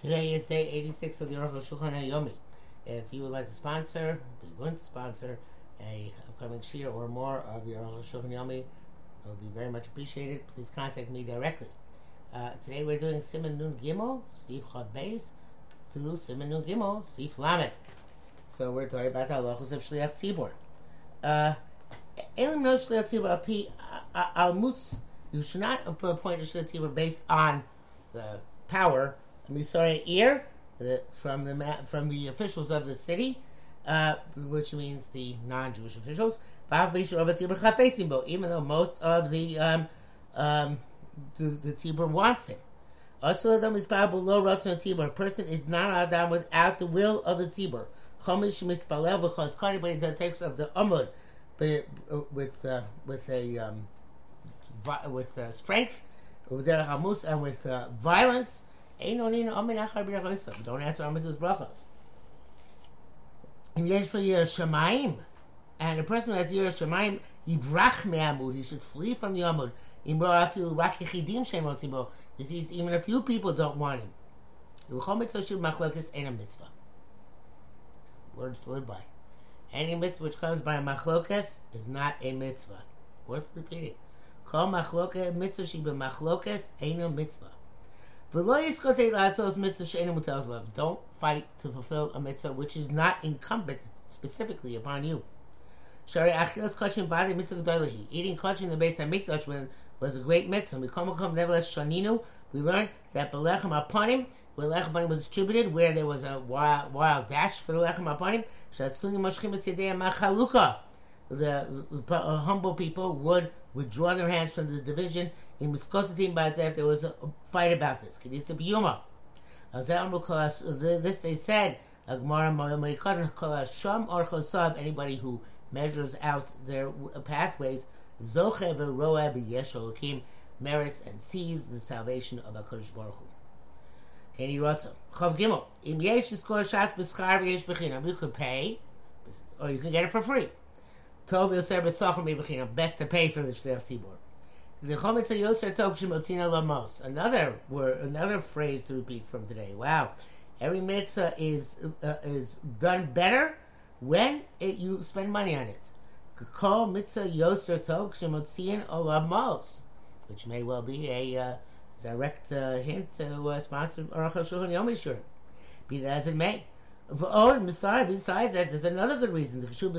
Today is day 86 of the Aruch Shulchan Yomi. If you would like to sponsor, be willing to sponsor a upcoming shir or more of the Aruch Shulchan Yomi, it would be very much appreciated. Please contact me directly. Uh, today we're doing Siman Nun Gimel, Sif Chof Beis, through Siman Nun Gimel, Sif Lamed. So we're talking about the halachos of Shliach Tzibor. Uh, Elim no Shliach Tzibor api al mus. You should not appoint a Shliach Tzibor based on the power Misore Ir from the from the officials of the city, uh, which means the non-Jewish officials. Even though most of the um, um, the, the tzibur wants him. Also, Adam is low ratzon. A person is not Adam without the will of the tzibur. Chomish mispalel b'chos anybody that takes of the amud, with uh, with a um, with uh, strength, with hamus and with uh, violence. Don't answer Amidu's brachas. In Yesh for Yer Shemaim, and a person who has Yer Shemaim, Yivrach me'amud, he should flee from the Amud. Sees even a few people don't want him. Words to live by. Any mitzvah which comes by a machlokes is not a mitzvah. Worth repeating. Kol machlokes mitzvah shib machlokes ain't a mitzvah. Don't fight to fulfill a mitzvah which is not incumbent specifically upon you. Eating kachin in the base of Mikdash was a great mitzvah. We come nevertheless. We learned that belechem aponim, where lechem aponim was distributed, where there was a wild, wild dash for the lechem aponim. Shatzuni moshchim machaluka. The humble people would withdraw their hands from the division in Miskotatim Badzef, there was a fight about this. Kedisa Biyuma. This they said, anybody who measures out their uh, pathways, merits and sees the salvation of HaKadosh Baruch Hu. Keni Rotzo. Chav Gimel. Im yesh iskor shat b'schar v'yesh b'chinam. You could pay, or you can get it for free. Tov yosef b'sachar b'chinam. Best to pay for the Shliach Tzibor. Another word, another phrase to repeat from today. Wow, every mitzvah is uh, is done better when it, you spend money on it. Call mitzvah yoser tov olamos, which may well be a uh, direct uh, hint to uh, sponsor Aruch Shulchan Yomi shirt. Be that as it may. Besides that, there's another good reason. The Kshub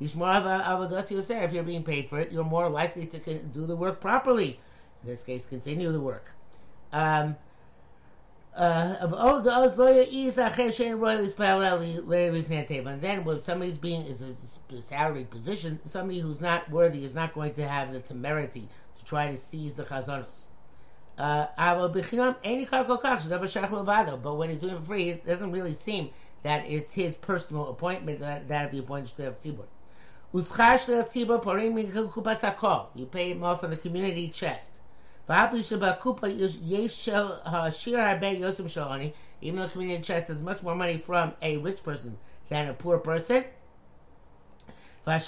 if you're being paid for it, you're more likely to do the work properly. In this case, continue the work. Um, uh, and then when somebody's being is a salaried position, somebody who's not worthy is not going to have the temerity to try to seize the chazanos. Uh, but when he's doing it free, it doesn't really seem that it's his personal appointment that, that of the appointed tzibur. You pay more for the community chest. Uh, Even though the community chest has much more money from a rich person than a poor person. Uh, uh, and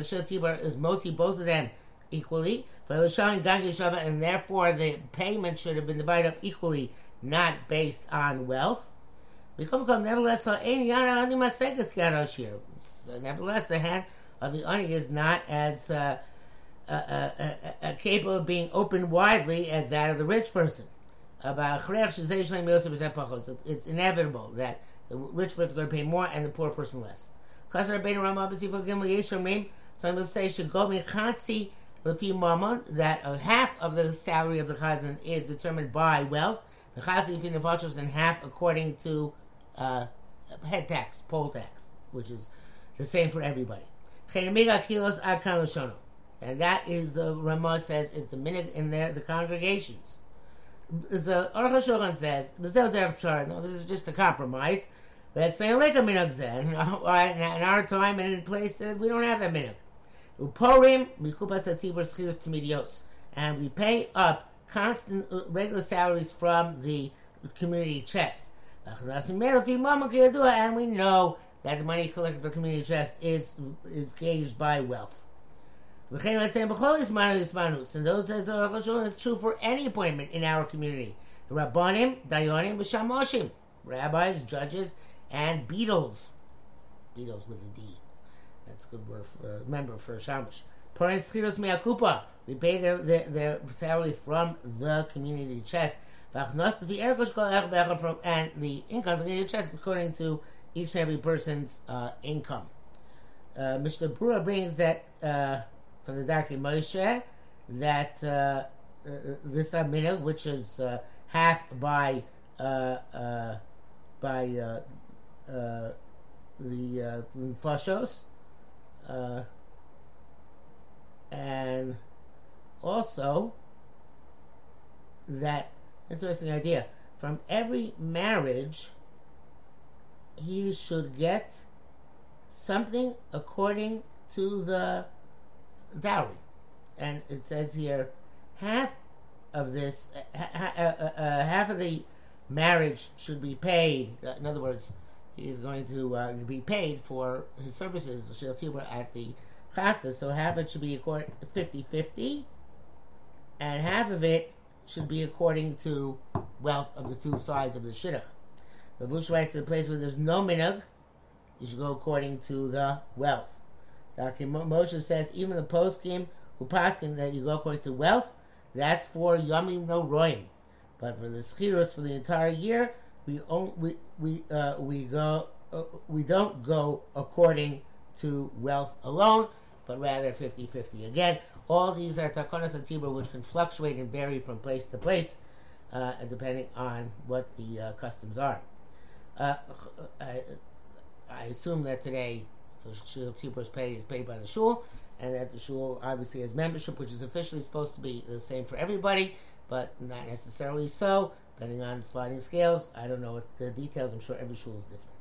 the shel is moti both of them equally. And therefore the payment should have been divided up equally, not based on wealth. Nevertheless, nevertheless, the hand of the ani is not as uh, uh, uh, uh, uh capable of being open widely as that of the rich person. It's inevitable that the rich person is going to pay more and the poor person less. Some will say that half of the salary of the chazan is determined by wealth. The chazan and half according to uh, head tax, poll tax, which is the same for everybody. And that is the Ramah says is the minute in there the congregations. The Aruch Shulchan says no, this is just a compromise. Let's say like a minhag. In our time and in place, uh, we don't have that minhag. Uporim mikupas and we pay up constant uh, regular salaries from the community chest. And we know that the money collected for the community chest is is gauged by wealth. And those says it's true for any appointment in our community. Rabbanim, Dayanim, V'Shamoshim. Rabbis, judges, and beadles. Beadles with a D. That's a good word for, uh, member for Shamash. Parents Chiros Meakupa. We pay their, their, their salary from the community chest. And the income is according to each and every person's uh, income. Uh, Mishnah Berurah brings that uh, from the Darkei Moshe that uh, uh, this Aminah, which is uh, half by by the uh, Fashos, and also that interesting idea. From every marriage he should get something according to the dowry. And it says here half of this ha, uh, uh, uh half of the marriage should be paid. In other words he is going to uh, be paid for his services She'll see we're at the chasta so half it should be 50-50 and half of it should be according to wealth of the two sides of the shidduch. The Vush writes the place where there's no minhag, you should go according to the wealth. Darkei Moshe says even the poskim who paskin that you go according to wealth, that's for yamim no roim. But for the schiros for the entire year, we own, we we uh, we go uh, we don't go according to wealth alone, but rather 50-50. Again, all these are takonas and tibur which can fluctuate and vary from place to place, uh, depending on what the uh, customs are. Uh, I, I, assume that today shul tibur's pay is paid by the shul, and that the shul obviously has membership, which is officially supposed to be the same for everybody, but not necessarily so. Depending on sliding scales, I don't know what the details. I'm sure every shul is different.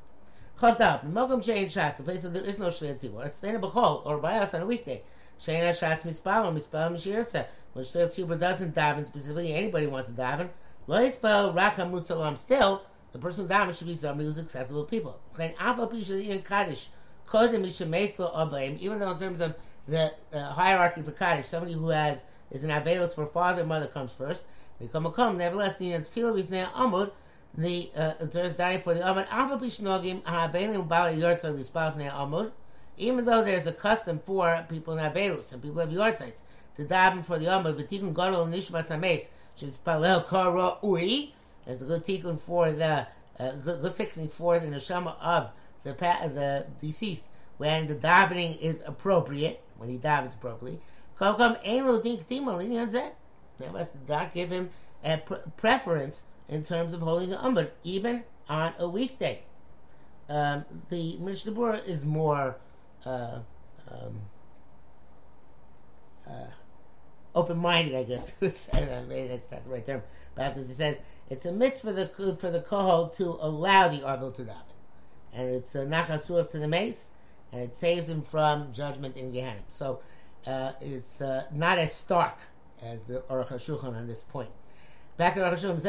Chavt up, Mokum Shein Shatz, a place where there is no Shliach Tzibur. It's Stena B'chol, or by us on a weekday. Shein Shatz Mispal, Mispal Mishirtza. When Shliach Tzibur doesn't daven, specifically anybody wants to daven, Lo Raka Mutzalam. Still, the person who daven should be somebody who's acceptable to people. Even though in terms of the uh, hierarchy for Kaddish, somebody who has is an availus for father and mother comes first. They come come, nevertheless, the tefillah b'fnei amud, the uh, there's dying for the amud. Alpha bishnogim ha'avelim bali yortzah lispal b'fnei amud. Even though there's a custom for people in avelus and people have sites to daven for the amud, v'tikun gadol nishmas hames, she's palel kara ui. It's a good tikkun for the uh, good, good fixing for the neshama of the the deceased when the davening is appropriate, when he davens appropriately. Kokam ein lo din ktima. They must not give him a preference in terms of holding the umbud, even on a weekday. Um, the Mishnah is more uh, um, uh, open-minded, I guess. Maybe that's not the right term, but as he says, it's a mitzvah for the for the kohol to allow the arbel to daven, and it's a nachasur to the mace, and it saves him from judgment in Gehenna. So uh, it's uh, not as stark as the Aruch HaShulchan on this point. Back in Aruch HaShulchan,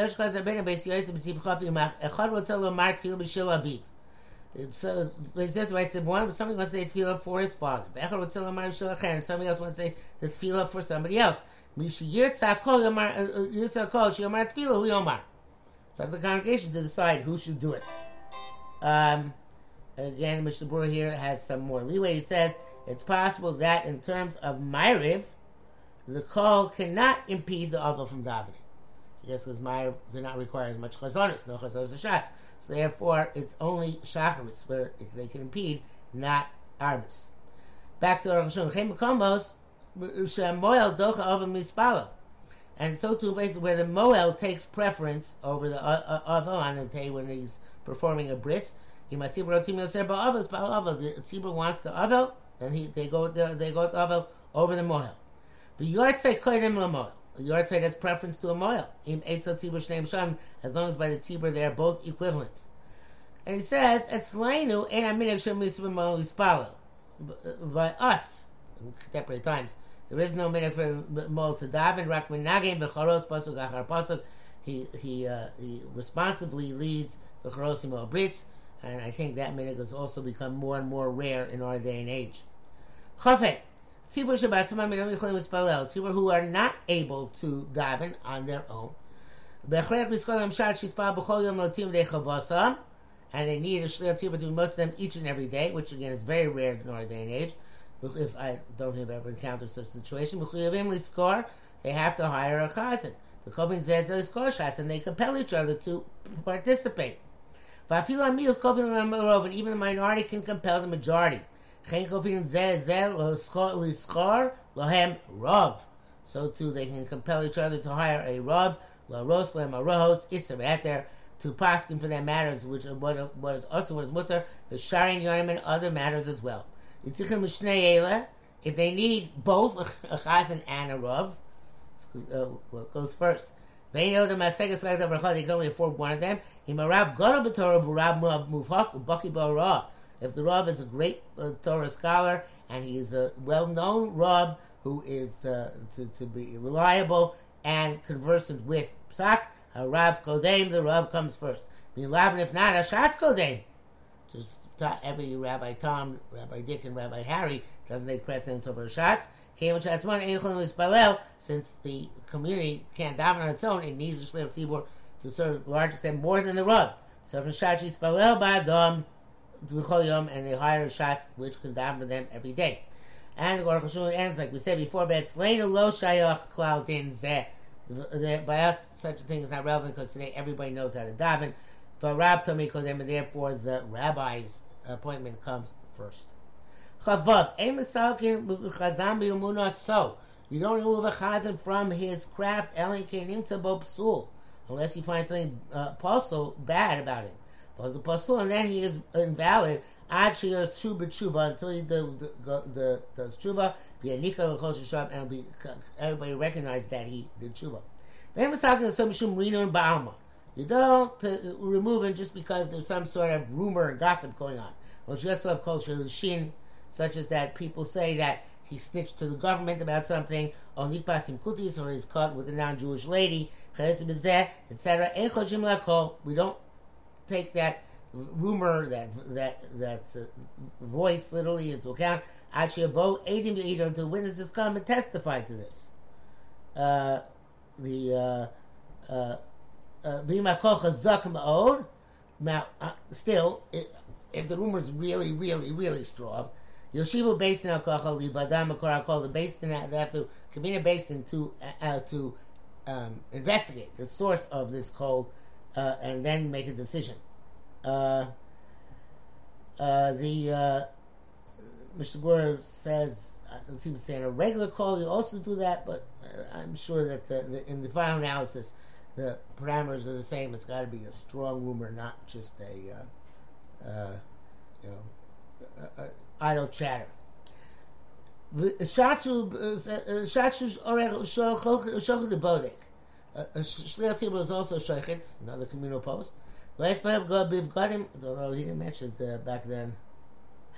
So he says, right, said one, somebody wants to say tefillah for his father. Echad Lomar B'Shil Acher, and somebody else wants to say the tefillah for somebody else. Mishi Yirtzah Kol Yomar uh, Yirtzah Kol Shi Yomar Tefillah Hu Yomar. It's up to the congregation to decide who should do it. Um, again, Berurah here has some more leeway. He says it's possible that in terms of Maariv, the call cannot impede the other from davening. Yes, because Maariv did not require as much chazonis, no chazonis shots. So therefore, it's only shacharis where they can impede, not arvis. Back to the Rosh Hashanah. Shemoel docha over mispalo. And so in places where the moel takes preference over the uh, uh, on the day when he's performing a bris. He might see The tzibur wants the avel then he they go the, they go to Avel over the moel. The yortzei koydim lamoel. The yortzei has preference to a sham as long as by the tzibur they are both equivalent. And he says etzleinu ein aminik shem misvim ispalo. By us, in contemporary times, there is no minute for mohel to daven. Rak v'charos pasuk achar pasuk. He he uh, he responsibly leads the charosim bris and I think that minhag has also become more and more rare in our day and age. Chafet. Tzibur Shabbat Tzibur who are not able to daven on their own. And they need a Shliach Tzibur to promote them each and every day, which again is very rare in our day and age. If I don't have ever encountered such a situation, they have to hire a chazan. Says that score shots, and they compel each other to participate. And even the minority can compel the majority. So too, they can compel each other to hire a rav, la roslem, a rohos, isser there to paskin for their matters, which are what, what is also what is mutter, the sharing yonim and other matters as well. If they need both a chazan and a rav, uh, what goes first. They know the Masegas like the Bracha, they can only afford one of them. Imarav Gora B'Torah V'Rab Muvhak Baki Bara. If the Rav is a great uh, Torah scholar and he is a well-known Rav who is uh, to, to be reliable and conversant with Psak, a Rav Kodem, the Rav comes first. Milav, if not, a Shatz Kodem. Just every Rabbi Tom, Rabbi Dick, and Rabbi Harry doesn't take precedence over a Shatz. Since the community can't daven on its own, it needs the Shliach Tzibur to serve a large extent more than the Rav. So from Shachi Spalel Ba'adam And they hire shots which can daven them every day. And the Baruch ends like we said before, but Slain lo shayach cloud din. By us, such a thing is not relevant because today everybody knows how to daven. But Rab and therefore the rabbi's appointment comes first. Chavav, so. You don't remove a chazan from his craft, elin unless you find something uh, pasul bad about him. Was a pasul, and then he is invalid. Actually, shuba tshuva until he the the, does tshuva. And be everybody recognized that he did tshuva. You don't remove him just because there's some sort of rumor and gossip going on. Well, culture shin such as that people say that he snitched to the government about something, or nitpasim kutis, or he's caught with a non-Jewish lady, etc. We don't take that rumor, that that that uh, voice literally into account. Actually, vote to until witnesses come and testify to this. Uh, the uh, uh, uh now, uh, still, if the rumor is really, really, really strong, Yoshiva based in Al Kochal, Ibadam Makor called the based in they have to convene a based in to uh, to um, investigate the source of this cold uh, and then make a decision. Uh, uh, the uh, Mr. Gore says, it seems to say in a regular call, you also do that, but uh, I'm sure that the, the, in the final analysis, the parameters are the same. It's got to be a strong rumor, not just a, uh, you know, a, a, idle chatter. The Bodek. Uh, uh, Shliach Tzibur is also Shochet, another communal post. Last time Biv Gadim, although he didn't mention uh, back then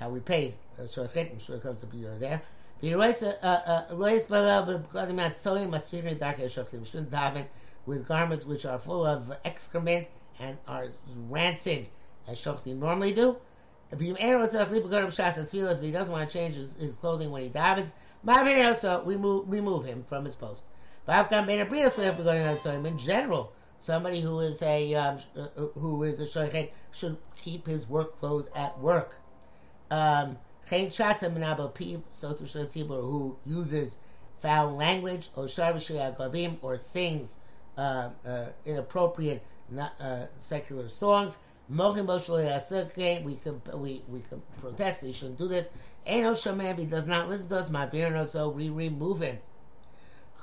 how we pay uh, Shochet, I'm sure it comes to be there. He writes, uh, Last time Biv Gadim at Solim Masfirin Darke Shochet. We shouldn't with garments which are full of excrement and are rancid, as Shochet normally do. If you if he doesn't want to change his, his clothing when he davens, so remove remove him from his post. In general, somebody who is a um, uh, uh, who is a shoichet should keep his work clothes at work. Um, who uses foul language or or sings uh, uh, inappropriate uh, secular songs we can we we can protest. He shouldn't do this. Eno Shemem, he does not listen to us. My Ma'virno, so we remove him.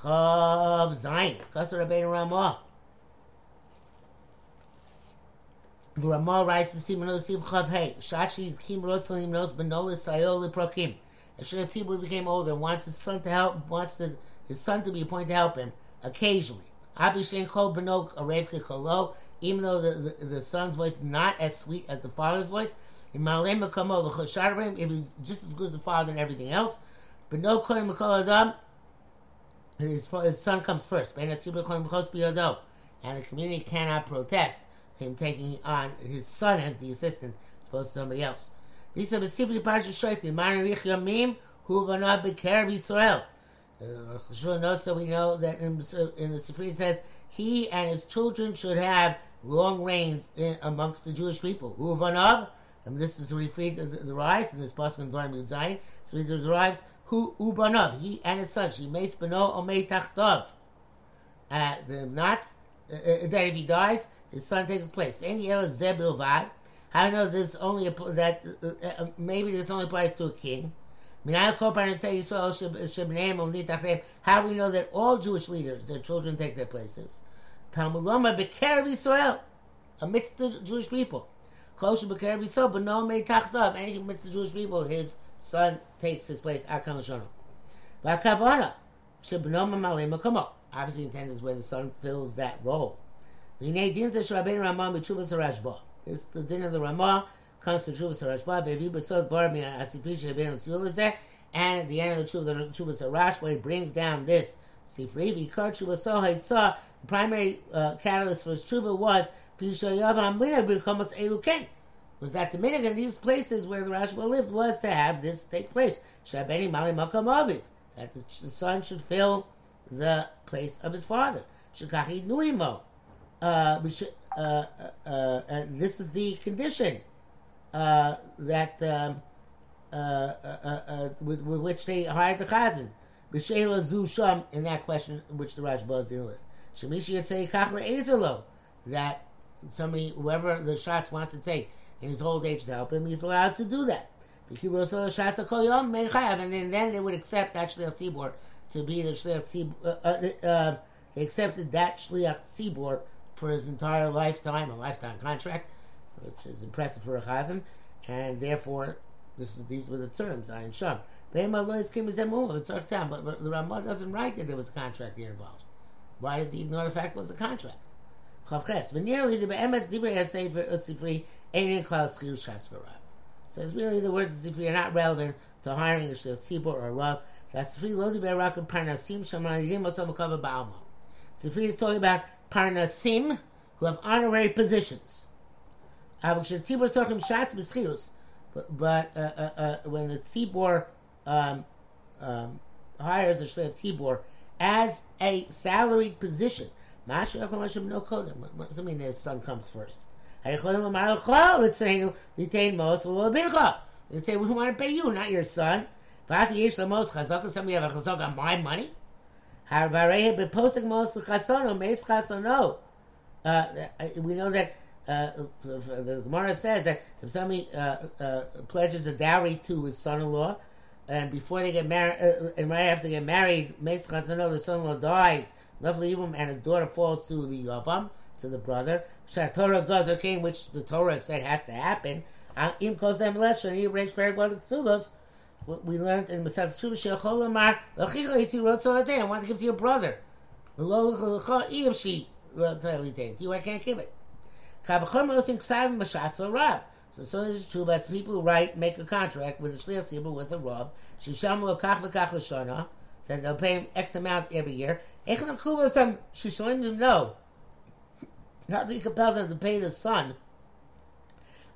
Chav Zayin, Kasser Rabbeinu Ramah. The Ramah writes, "V'sim Siv Chav Hey Shashi Kim Rotzalim Nos Benolis Sayol Prokim." Tibur became older and wants his son to help. Wants the, his son to be appointed to help him occasionally. Abishen Kol Benok Arevke Kolo even though the, the, the, son's voice is not as sweet as the father's voice. If he's just as good as the father and everything else, but no Adam, his, his son comes first. And the community cannot protest him taking on his son as the assistant, as opposed to somebody else. Rich Yamim, who will not be care of Israel. Uh, notes that we know that in, in the Sifri it says he and his children should have long reigns in, amongst the Jewish people. Uvanav, and this is to the, the rise in this pasuk in Dvarim Zayin. So it derives who Ubanav, he and his son, Shemes Beno Omei Tachtov. Uh, the not uh, uh, that if he dies, his son takes his place. Any other Zebilvad. How I know this only that uh, uh, maybe this only applies to a king? How do we know that all Jewish leaders, their children take their places? Talmud Loma Bekerev Israel, amidst the Jewish people. Kosher Bekerev Israel, but no made tachtav. Anything amidst the Jewish people, his son takes his place. Akan Lashonu. Vakavana, Shebno Mamalim Makomo. Obviously, intent is where the son fills that role. This is the din of the Ramah comes to Chuvas Rashba, Vevi Besod Varmi Asifisha Ben Sulazeh, and at the end of the Chuvas Chuvas Rashba, he brings down this Sifri Vikar Chuvas Soha. saw the primary uh, catalyst for his Chuva was Pishayavam Minag Birkamas Eluken. Was that the minhag in these places where the Rashba lived was to have this take place. Shabeni Mali Makam Aviv. That the, son should fill the place of his father. Shikachi Nuimo. Uh, uh, uh, and this is the condition uh, that um, uh, uh, with, with, which they hired the chazan. B'sheila zu sham in that question which the Rashba is dealing with. Shemishi say kachle ezerlo that somebody whoever the shots wants to take in his old age to help him, he's allowed to do that. And then, they would accept that shliach tzibor to be the shliach tzibor. Uh, uh, they accepted that shliach tzibor for his entire lifetime, a lifetime contract which is impressive for a chazan, and therefore this is these were the terms Ayin Sham. But the Ramah doesn't write that there was a contract here involved. Why does he ignore the fact it was a contract? Nearly the be'emes divrei klaus chiyu shatz for Rav. So it's really the words of Sifri are not relevant to hiring a shliach tzibur or a Rav. That's Sifri lo diber rak parnasim shamanim osam kava ba'alma. Sifri is talking about parnasim who have honorary positions. But, but uh, uh, uh, when the tzibor um, um, hires a shliach tzibor as a salaried position, what does it mean his son comes first? They say, we want to pay you, not your son. Somebody have a chazak on my money? Uh, we know that uh, the Gemara says that if somebody uh, uh, pledges a dowry to his son-in-law, and before they get married, uh, and right after they get married, the son-in-law dies, lovely and his daughter falls to the Yavam, to the brother. Shatorah Gazer came, which the Torah said has to happen. Im Leshan, he arranged Paragwad Ksubos. We learned in Masak Ksubos, Shechol Amar, Lachicha, he wrote on I want to give to your brother. If she, you, I can't give it. So so is true, but people who write make a contract with a shliach tzibur with a rob. Shisham lo kach v'kach l'shana. That they'll pay him X amount every year. Echel nakuva some shishalim them know. How do you compel them to pay the son?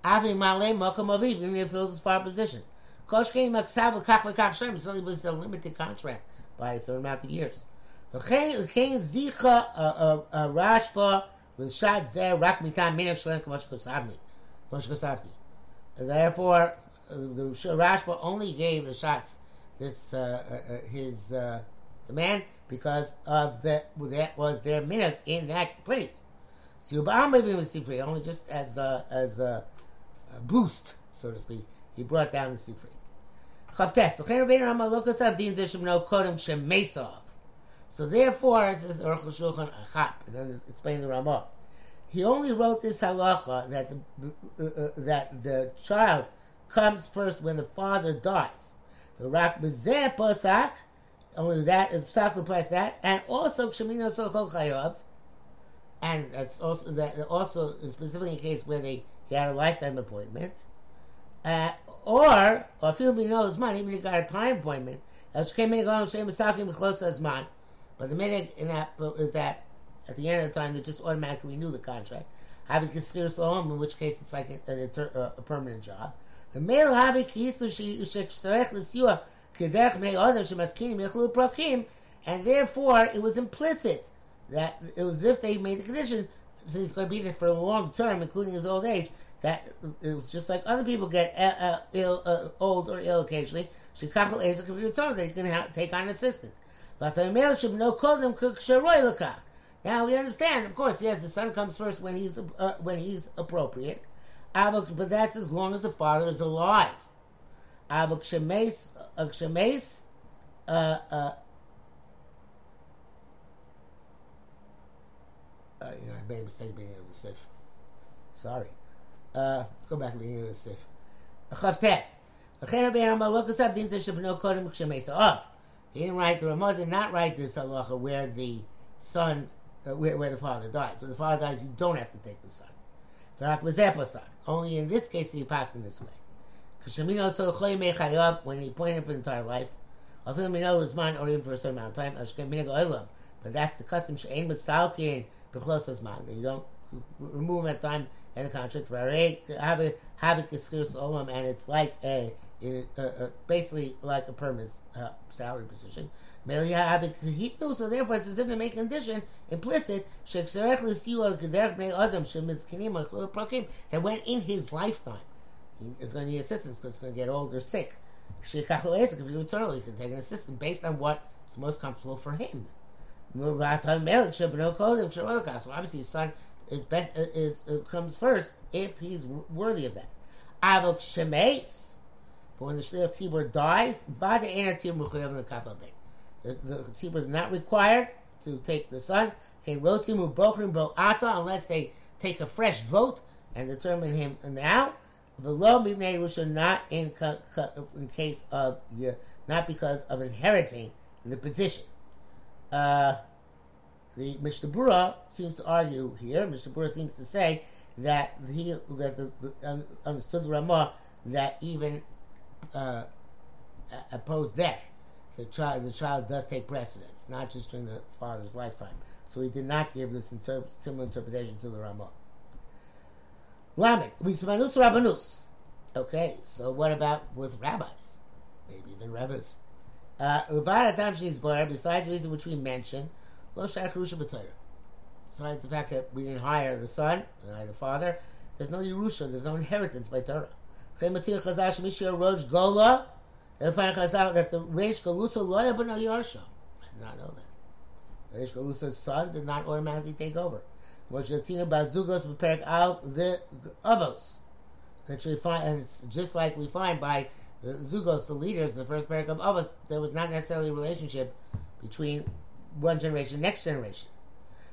Avi malay mokum aviv, even if he fills his far position. Koshkein maksav l'kach v'kach shem. So it was a limited contract by a certain amount of years. L'chein zicha a rashba. L'shad zeh rak mitam minak shalem k'mosh kosavni. Therefore, the Rashba only gave the shots this uh, uh, his uh, demand because of the that was their minute in that place. So Yubam maybe was Sifri only just as a, as a, a, boost, so to speak. He brought down the Sifri. So therefore, it says and then explain the Ramah. He only wrote this halacha that the, uh, uh, that the child comes first when the father dies. The rak pasak, only that is psak plus that, and also kshemina solchol chayav, and that's also that also specifically in case where they he had a lifetime appointment, uh, or or feel we know his money, even he got a time appointment. But the minute in that is that at the end of the time they just automatically renew the contract. Having kiskir home, in which case it's like a, a, a permanent job. The male prakim, and therefore it was implicit that it was if they made the condition since he's going to be there for a long term, including his old age, that it was just like other people get uh, uh, ill, uh, old or ill occasionally. Shikachel Ezer can be returned. They can take on an assistant. But the male should know call them Now we understand, of course, yes, the son comes first when he's uh, when he's appropriate, but that's as long as the father is alive. Avok shemes, shemes, uh, uh, uh, you know, I made a mistake being able to sif. Sorry. Uh, let's go back to being able to sif. Chavtes. He didn't write the Ramah did not write this halacha where the son, uh, where, where the father dies. When the father dies, you don't have to take the son. Only in this case he pass in this way. When he pointed for the entire life, or even for a certain amount of time, but that's the custom. Man. You don't remove him at time in the contract. And it's like a, a, a, basically like a permanent uh, salary position. So therefore, it's as if they make a condition implicit that when in his lifetime he is going to need assistance because he's going to get old or sick. He can take an assistant based on what's most comfortable for him. So obviously, his son is best is uh, comes first if he's worthy of that. But when the shliach tzibur dies, vada ena tzibur mechuyav the kapel The the is not required to take the son. Unless they take a fresh vote and determine him now. The law mibnei not in in case of not because of inheriting the position. Uh, the Mishnah seems to argue here. Mishnah seems to say that he that the, the, understood the Ramah that even uh, opposed death, the child the child does take precedence, not just during the father's lifetime. So he did not give this similar interpretation to the Ramah. Lamed, Vismanus Rabbanus. Okay, so what about with rabbis? Maybe even rabbis. Uh, besides the reason which we mentioned, Besides the fact that we didn't hire the son, and the father, there's no Yerusha, there's no inheritance by Torah. If I find Chazal that the Reish Galusa loya but no Yarsha. I did not know that. Reish Galusa's son did not automatically take over. What you've seen about Zugos Beperek out the Avos. That you find, and it's just like we find by the Zugos, the leaders in the first parak of Avos, there was not necessarily a relationship between one generation, and next generation.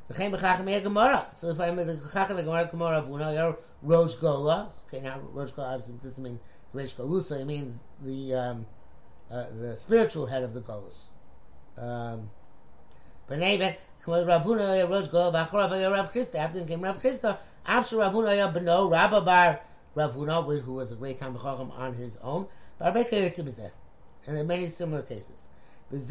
So if I'm the Chacham Gemara Gemara of Una Rosh Gola, okay, now Rosh Gola obviously doesn't mean Rosh Golusa, it means the um, uh, the spiritual head of the Golus. Um, after him came Rav Chisda, after Rav Huna Beno, Rabba Bar Rav Huna, who was a great time on his own, and there are many similar cases. So, You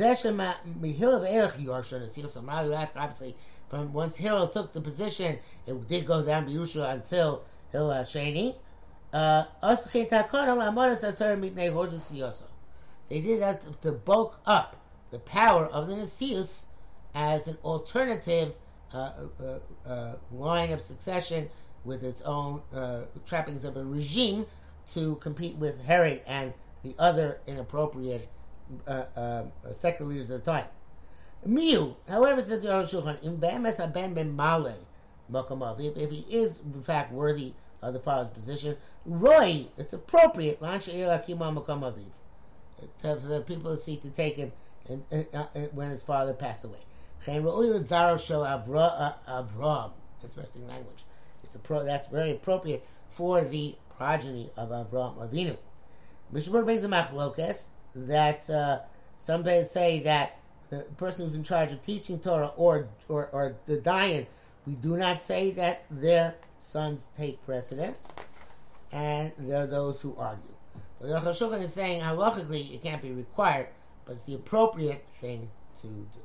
ask, obviously, from once Hillel took the position, it did go down Yerusha until Hillel Sheni. Uh, they did that to bulk up the power of the Nasius as an alternative uh, uh, uh, line of succession with its own uh, trappings of a regime to compete with Herod and the other inappropriate uh, uh, secular leaders of the time. Miu, however, says the Shulchan, in be'emes haben ben male makamav, if, he is in fact worthy of the father's position, roy, it's appropriate, lancha ir lakima makamaviv, for the people to seek to take him in, uh, when his father passed away. Shel uh, interesting language. It's a pro, that's very appropriate for the progeny of Avram Avinu. Mishnah brings a machlokes that uh, some say that the person who's in charge of teaching Torah or, or, or the dying, we do not say that their sons take precedence, and there are those who argue. But the Rosh is saying halachically it can't be required, but it's the appropriate thing to do.